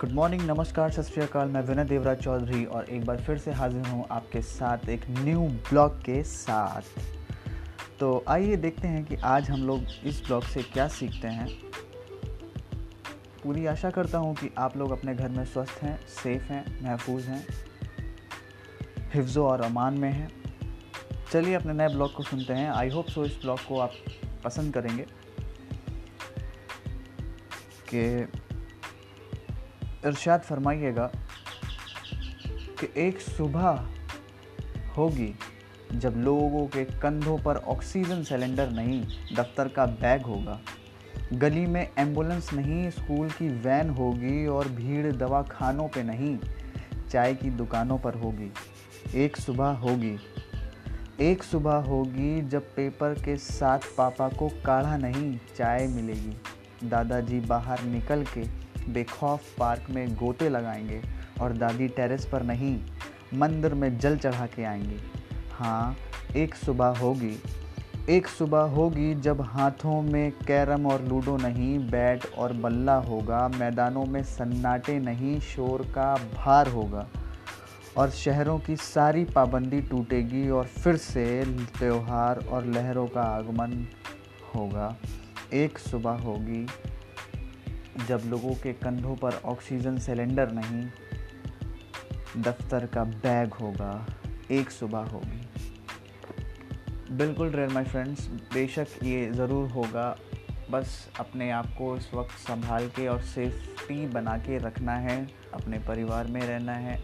Good morning नमस्कार, सत श्रीकाल मैं विनय देवराज चौधरी और एक बार फिर से हाजिर हूँ आपके साथ एक न्यू ब्लॉग के साथ। तो आइए देखते हैं कि आज हम लोग इस ब्लॉग से क्या सीखते हैं। पूरी आशा करता हूँ कि आप लोग अपने घर में स्वस्थ हैं सेफ़ हैं, महफूज हैं, हिफ्ज़ो और अमान में हैं। चलिए अपने नए ब्लॉग को सुनते हैं। आई होप सो इस ब्लॉग को आप पसंद करेंगे कि इरशाद फरमाइएगा कि एक सुबह होगी जब लोगों के कंधों पर ऑक्सीजन सिलेंडर नहीं, दफ्तर का बैग होगा। गली में एंबुलेंस नहीं, स्कूल की वैन होगी और भीड़ दवा खानों पे नहीं, चाय की दुकानों पर होगी। एक सुबह होगी। एक सुबह होगी जब पेपर के साथ पापा को काढ़ा नहीं, चाय मिलेगी। दादाजी बाहर निकल के बेखौफ पार्क में गोते लगाएँगे और दादी टेरेस पर नहीं, मंदिर में जल चढ़ा के आएँगी। हाँ एक सुबह होगी। एक सुबह होगी जब हाथों में कैरम और लूडो नहीं, बैट और बल्ला होगा, मैदानों में सन्नाटे नहीं, शोर का भार होगा और शहरों की सारी पाबंदी टूटेगी और फिर से त्यौहार और लहरों का आगमन होगा। एक सुबह होगी। जब लोगों के कंधों पर ऑक्सीजन सिलेंडर नहीं, दफ्तर का बैग होगा, एक सुबह होगी। बिल्कुल रेयर माय फ्रेंड्स बेशक ये ज़रूर होगा। बस अपने आप को इस वक्त संभाल के और सेफ्टी बना के रखना है, अपने परिवार में रहना है।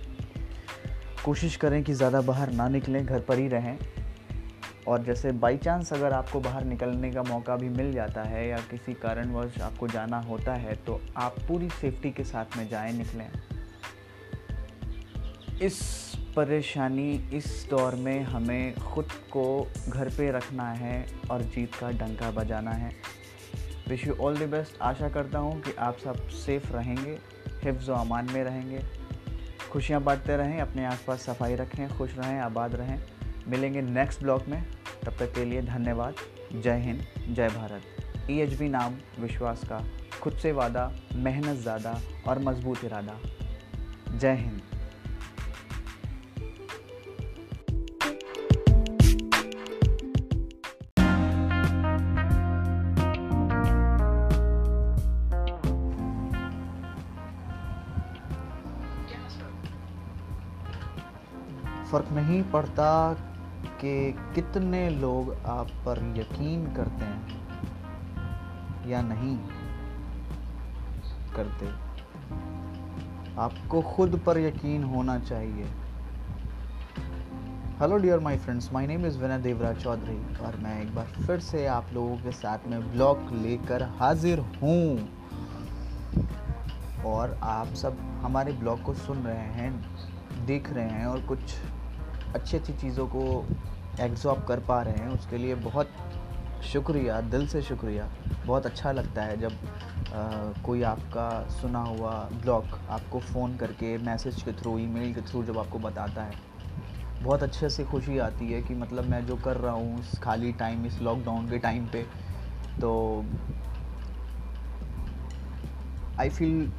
कोशिश करें कि ज़्यादा बाहर ना निकलें, घर पर ही रहें। और जैसे बाई चांस अगर आपको बाहर निकलने का मौका भी मिल जाता है या किसी कारणवश आपको जाना होता है तो आप पूरी सेफ्टी के साथ में जाएँ, निकलें। इस परेशानी, इस दौर में हमें ख़ुद को घर पे रखना है और जीत का डंका बजाना है। Wish you all the best आशा करता हूँ कि आप सब सेफ़ रहेंगे, हिफ्ज़ अमान में रहेंगे। खुशियाँ बांटते रहें, अपने आसपास सफ़ाई रखें, खुश रहें, आबाद रहें। मिलेंगे नेक्स्ट ब्लॉग में। तब तक के लिए धन्यवाद। जय हिंद जय भारत। ई e नाम विश्वास का खुद से वादा मेहनत ज़्यादा और मज़बूत इरादा। जय हिंद। फ़र्क नहीं पड़ता कि कितने लोग आप पर यकीन करते हैं या नहीं करते? आपको खुद पर यकीन होना चाहिए। Hello dear my friends my name is Vinay Devraj Chaudhary और मैं एक बार फिर से आप लोगों के साथ में ब्लॉग लेकर हाजिर हूँ। और आप सब हमारे ब्लॉग को सुन रहे हैं, देख रहे हैं और कुछ अच्छी अच्छी चीज़ों को एग्जॉब कर पा रहे हैं उसके लिए बहुत शुक्रिया दिल से शुक्रिया। बहुत अच्छा लगता है जब आ, कोई आपका सुना हुआ ब्लॉग आपको फ़ोन करके मैसेज के थ्रू ईमेल के थ्रू जब आपको बताता है। बहुत अच्छे से खुशी आती है कि मतलब मैं जो कर रहा हूँ इस खाली टाइम इस लॉकडाउन के टाइम पे तो I feel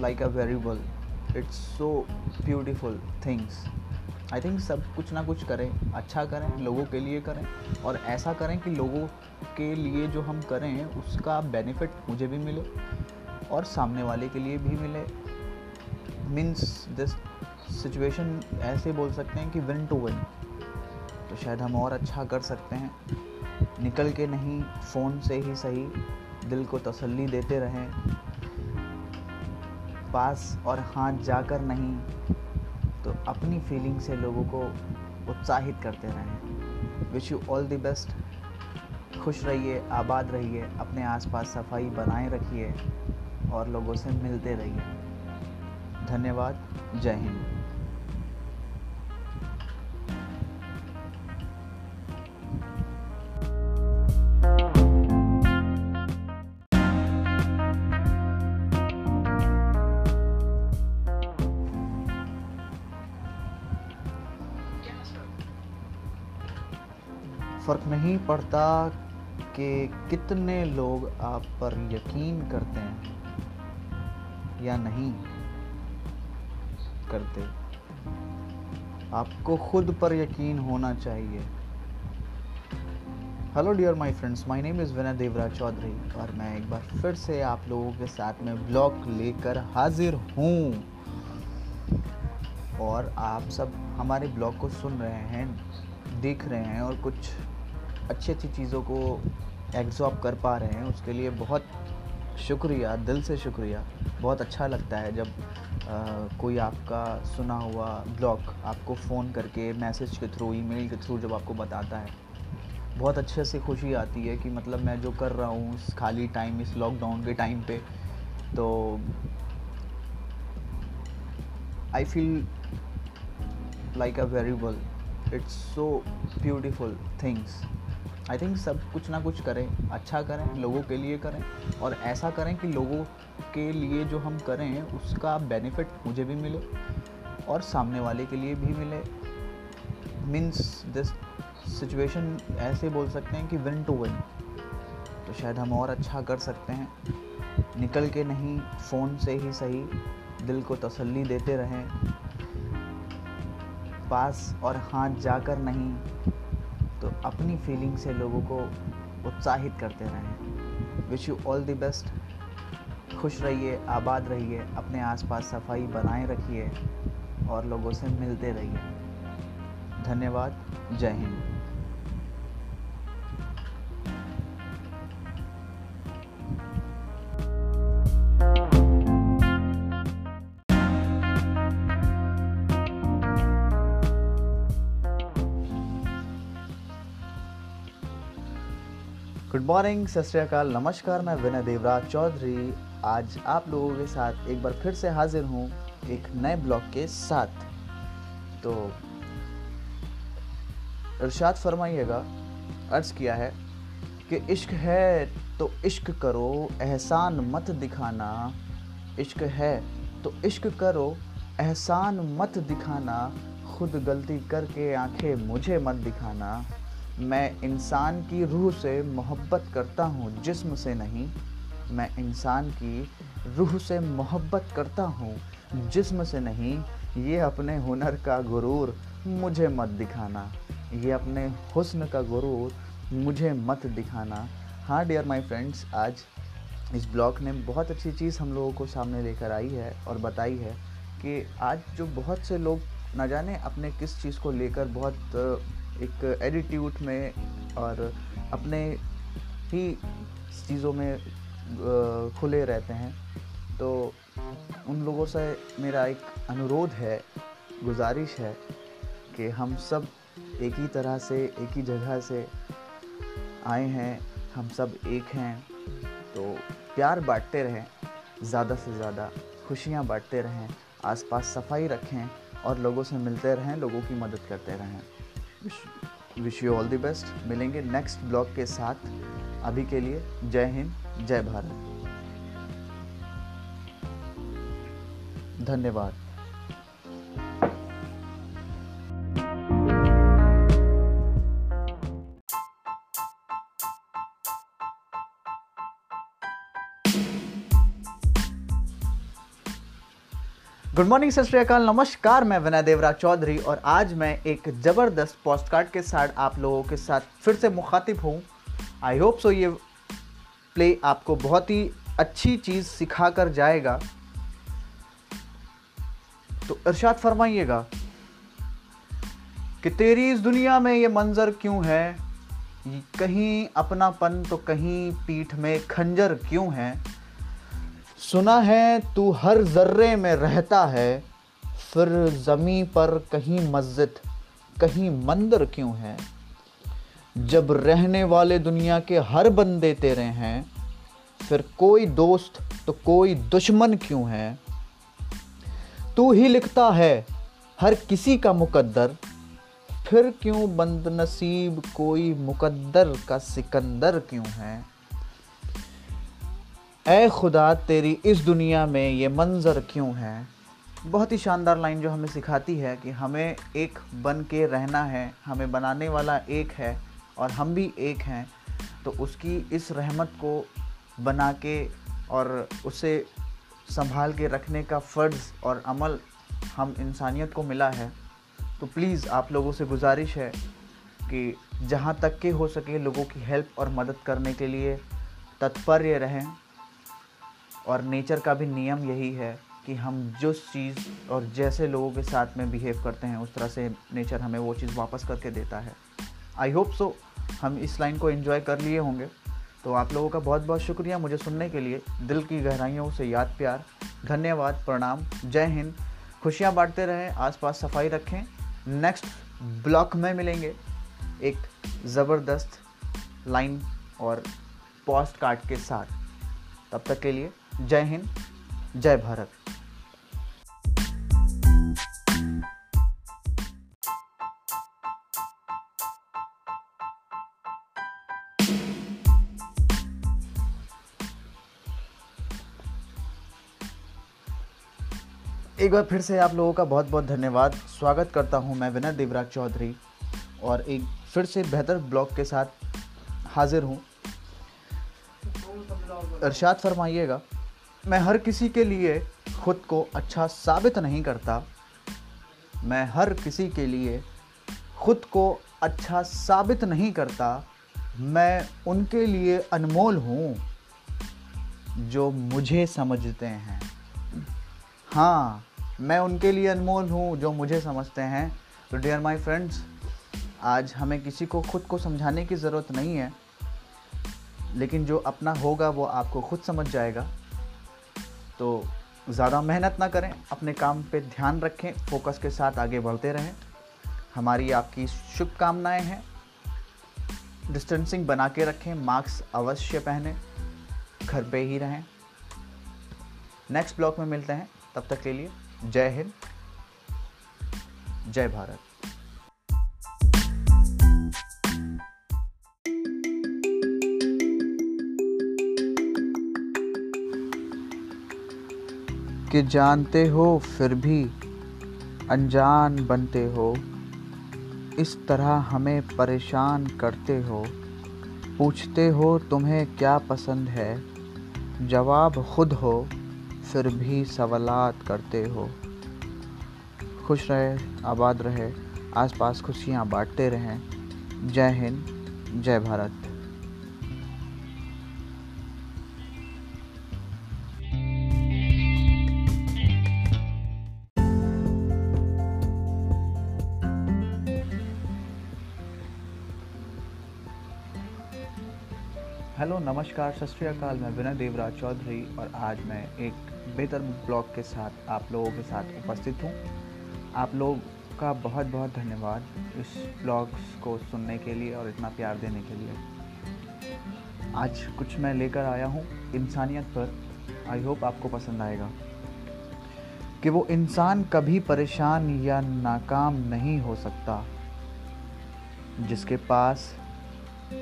like a variable it's so beautiful things I think सब कुछ ना कुछ करें अच्छा करें, लोगों के लिए करें और ऐसा करें कि लोगों के लिए जो हम करें उसका बेनिफिट मुझे भी मिले और सामने वाले के लिए भी मिले। मीन्स दिस सिचुएशन ऐसे बोल सकते हैं कि विन टू विन तो शायद हम और अच्छा कर सकते हैं। निकल के नहीं फ़ोन से ही सही, दिल को तसल्ली देते रहें। पास और हाथ जाकर नहीं तो अपनी फीलिंग से लोगों को उत्साहित करते रहें। Wish you all the best खुश रहिए, आबाद रहिए, अपने आसपास सफ़ाई बनाए रखिए और लोगों से मिलते रहिए। धन्यवाद। जय हिंद। नहीं पड़ता कि कितने लोग आप पर यकीन करते हैं या नहीं करते। आपको खुद पर यकीन होना चाहिए। Hello dear my friends my name is Vinay Devraj Chaudhary और मैं एक बार फिर से आप लोगों के साथ में ब्लॉग लेकर हाजिर हूँ। और आप सब हमारे ब्लॉग को सुन रहे हैं, देख रहे हैं और कुछ अच्छी अच्छी चीज़ों को एग्जॉब कर पा रहे हैं उसके लिए बहुत शुक्रिया दिल से शुक्रिया। बहुत अच्छा लगता है जब आ, कोई आपका सुना हुआ ब्लॉग आपको फ़ोन करके मैसेज के थ्रू ईमेल के थ्रू जब आपको बताता है। बहुत अच्छे से खुशी आती है कि मतलब मैं जो कर रहा हूँ इस खाली टाइम इस लॉकडाउन के टाइम पे तो I feel like a variable it's so beautiful things I think सब कुछ ना कुछ करें अच्छा करें, लोगों के लिए करें और ऐसा करें कि लोगों के लिए जो हम करें उसका बेनिफिट मुझे भी मिले और सामने वाले के लिए भी मिले। मीन्स दिस सिचुएशन ऐसे बोल सकते हैं कि विन टू विन तो शायद हम और अच्छा कर सकते हैं। निकल के नहीं फ़ोन से ही सही, दिल को तसल्ली देते रहें। पास और हाथ जाकर नहीं। अपनी फीलिंग से लोगों को उत्साहित करते रहें। Wish you all the best खुश रहिए, आबाद रहिए, अपने आसपास सफ़ाई बनाए रखिए और लोगों से मिलते रहिए। धन्यवाद। जय हिंद। गुड मॉर्निंग सत नमस्कार, मैं विनय देवराज चौधरी। आज आप लोगों के साथ एक बार फिर से हाजिर हूँ एक नए ब्लॉग के साथ। तो इरशाद फरमाइएगा, अर्ज़ किया है कि इश्क है तो इश्क करो, एहसान मत दिखाना। इश्क है तो इश्क करो, एहसान मत दिखाना। खुद गलती करके आँखें मुझे मत दिखाना। मैं इंसान की रूह से मोहब्बत करता हूँ, जिस्म से नहीं। मैं इंसान की रूह से मोहब्बत करता हूँ, जिस्म से नहीं। ये अपने हुनर का गुरूर मुझे मत दिखाना। ये अपने हुस्न का गुरूर मुझे मत दिखाना। हाँ डियर माय फ्रेंड्स आज इस ब्लॉग ने बहुत अच्छी चीज़ हम लोगों को सामने लेकर आई है और बताई है कि आज जो बहुत से लोग ना जाने अपने किस चीज़ को लेकर बहुत एक एटीट्यूड में और अपने ही चीज़ों में खुले रहते हैं। तो उन लोगों से मेरा एक अनुरोध है, गुजारिश है कि हम सब एक ही तरह से, एक ही जगह से आए हैं, हम सब एक हैं। तो प्यार बांटते रहें, ज़्यादा से ज़्यादा खुशियाँ बांटते रहें, आसपास सफ़ाई रखें और लोगों से मिलते रहें, लोगों की मदद करते रहें। Wish you all the best मिलेंगे नेक्स्ट ब्लॉग के साथ. अभी के लिए जय हिंद, जय भारत. धन्यवाद. गुड मॉर्निंग सत श्रीकाल नमस्कार, मैं विनय देवराज चौधरी और आज मैं एक ज़बरदस्त पोस्ट कार्ड के साथ आप लोगों के साथ फिर से मुखातिब हूँ। आई होप सो ये प्ले आपको बहुत ही अच्छी चीज़ सिखा कर जाएगा। तो इरशाद फरमाइएगा कि तेरी इस दुनिया में ये मंज़र क्यों है? कहीं अपनापन तो कहीं पीठ में खंजर क्यों है? सुना है, तू हर जर्रे में रहता है, फिर ज़मी पर कहीं मस्जिद, कहीं मंदिर क्यों है? जब रहने वाले दुनिया के हर बंदे तेरे हैं, फिर कोई दोस्त तो कोई दुश्मन क्यों है? तू ही लिखता है, हर किसी का मुकद्दर, फिर क्यों बंद नसीब कोई मुकद्दर का सिकंदर क्यों है? ए खुदा, तेरी इस दुनिया में ये मंज़र क्यों है? बहुत ही शानदार लाइन जो हमें सिखाती है कि हमें एक बन के रहना है, हमें बनाने वाला एक है और हम भी एक हैं। तो उसकी इस रहमत को बना के और उसे संभाल के रखने का फ़र्ज़ और अमल हम इंसानियत को मिला है। तो प्लीज़ आप लोगों से गुजारिश है कि जहाँ तक के हो सके लोगों की हेल्प और मदद करने के लिए तत्पर्य रहें। और नेचर का भी नियम यही है कि हम जिस चीज़ और जैसे लोगों के साथ में बिहेव करते हैं, उस तरह से नेचर हमें वो चीज़ वापस करके देता है। आई होप सो हम इस लाइन को एंजॉय कर लिए होंगे। तो आप लोगों का बहुत बहुत शुक्रिया मुझे सुनने के लिए। दिल की गहराइयों से याद प्यार, धन्यवाद, प्रणाम, जय हिंद। खुशियाँ बांटते रहें, आसपास सफ़ाई रखें। नेक्स्ट ब्लॉक में मिलेंगे एक ज़बरदस्त लाइन और पोस्ट कार्ड के साथ। तब तक के लिए जय हिंद जय भारत। एक बार फिर से आप लोगों का बहुत बहुत धन्यवाद। स्वागत करता हूँ मैं विनय देवराज चौधरी और एक फिर से बेहतर ब्लॉग के साथ हाजिर हूँ। इरशाद फरमाइएगा। मैं हर किसी के लिए खुद को अच्छा साबित नहीं करता। मैं हर किसी के लिए खुद को अच्छा साबित नहीं करता। मैं उनके लिए अनमोल हूँ जो मुझे समझते हैं। हाँ मैं उनके लिए अनमोल हूँ जो मुझे समझते हैं। तो डियर माय फ्रेंड्स आज हमें किसी को खुद को समझाने की ज़रूरत नहीं है। लेकिन जो अपना होगा वो आपको खुद समझ जाएगा। तो ज़्यादा मेहनत ना करें, अपने काम पे ध्यान रखें, फोकस के साथ आगे बढ़ते रहें। हमारी आपकी शुभकामनाएँ हैं। डिस्टेंसिंग बना के रखें, मास्क अवश्य पहने, घर पे ही रहें। नेक्स्ट ब्लॉक में मिलते हैं। तब तक के लिए जय हिंद, जय भारत। कि जानते हो, फिर भी अनजान बनते हो। इस तरह हमें परेशान करते हो। पूछते हो, तुम्हें क्या पसंद है? जवाब, खुद हो। फिर भी सवालात करते हो। खुश रहे, आबाद रहे, आसपास खुशियाँ बांटते रहें। जय हिंद, जय भारत। नमस्कार, सत श्रीकाल मैं विनय देवराज चौधरी और आज मैं एक बेहतर ब्लॉग के साथ आप लोगों के साथ उपस्थित हूँ। आप लोग का बहुत बहुत धन्यवाद इस ब्लॉग्स को सुनने के लिए और इतना प्यार देने के लिए। आज कुछ मैं लेकर आया हूँ इंसानियत पर। आई होप आपको पसंद आएगा कि वो इंसान कभी परेशान या नाकाम नहीं हो सकता, जिसके पास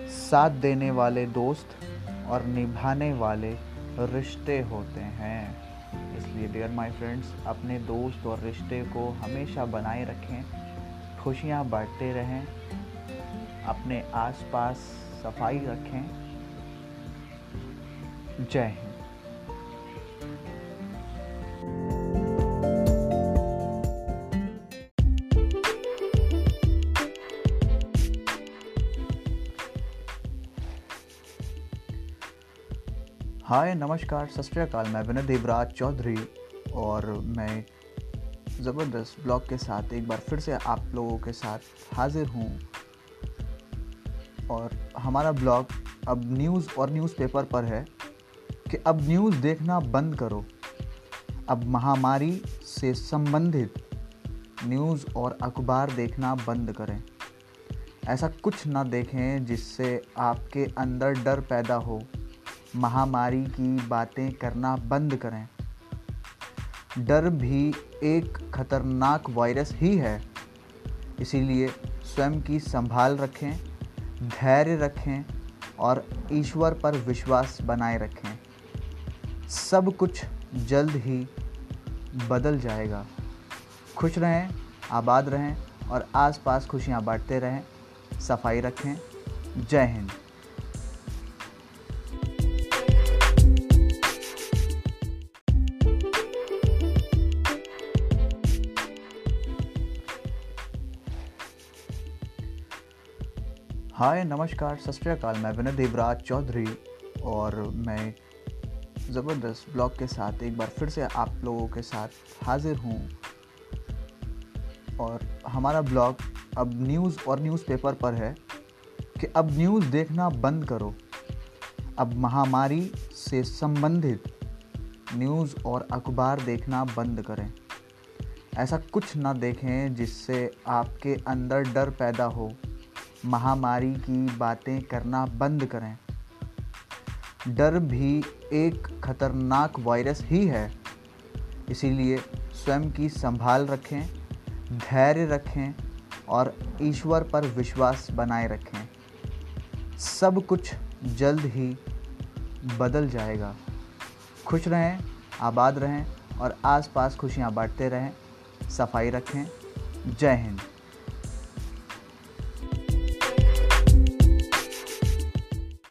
साथ देने वाले दोस्त और निभाने वाले रिश्ते होते हैं। इसलिए डियर माय फ्रेंड्स अपने दोस्त और रिश्ते को हमेशा बनाए रखें, खुशियाँ बांटते रहें, अपने आसपास सफ़ाई रखें। जय हिंद। हाय, नमस्कार, सत मैं विनय देवराज चौधरी और मैं ज़बरदस्त ब्लॉग के साथ एक बार फिर से आप लोगों के साथ हाज़िर हूँ। और हमारा ब्लॉग अब न्यूज़ और न्यूज़पेपर पर है कि अब न्यूज़ देखना बंद करो। अब महामारी से संबंधित न्यूज़ और अखबार देखना बंद करें। ऐसा कुछ ना देखें जिससे आपके अंदर डर पैदा हो। महामारी की बातें करना बंद करें। डर भी एक खतरनाक वायरस ही है। इसीलिए स्वयं की संभाल रखें, धैर्य रखें और ईश्वर पर विश्वास बनाए रखें। सब कुछ जल्द ही बदल जाएगा। खुश रहें, आबाद रहें और आसपास खुशियाँ बांटते रहें। सफ़ाई रखें। जय हिंद। हाय, नमस्कार, सत श्रीकाल मैं विनय देवराज चौधरी और मैं ज़बरदस्त ब्लॉग के साथ एक बार फिर से आप लोगों के साथ हाजिर हूँ। और हमारा ब्लॉग अब न्यूज़ और न्यूज़पेपर पर है कि अब न्यूज़ देखना बंद करो। अब महामारी से संबंधित न्यूज़ और अखबार देखना बंद करें। ऐसा कुछ ना देखें जिससे आपके अंदर डर पैदा हो। महामारी की बातें करना बंद करें। डर भी एक खतरनाक वायरस ही है। इसीलिए स्वयं की संभाल रखें, धैर्य रखें और ईश्वर पर विश्वास बनाए रखें। सब कुछ जल्द ही बदल जाएगा। खुश रहें, आबाद रहें और आसपास खुशियाँ बांटते रहें। सफ़ाई रखें। जय हिंद।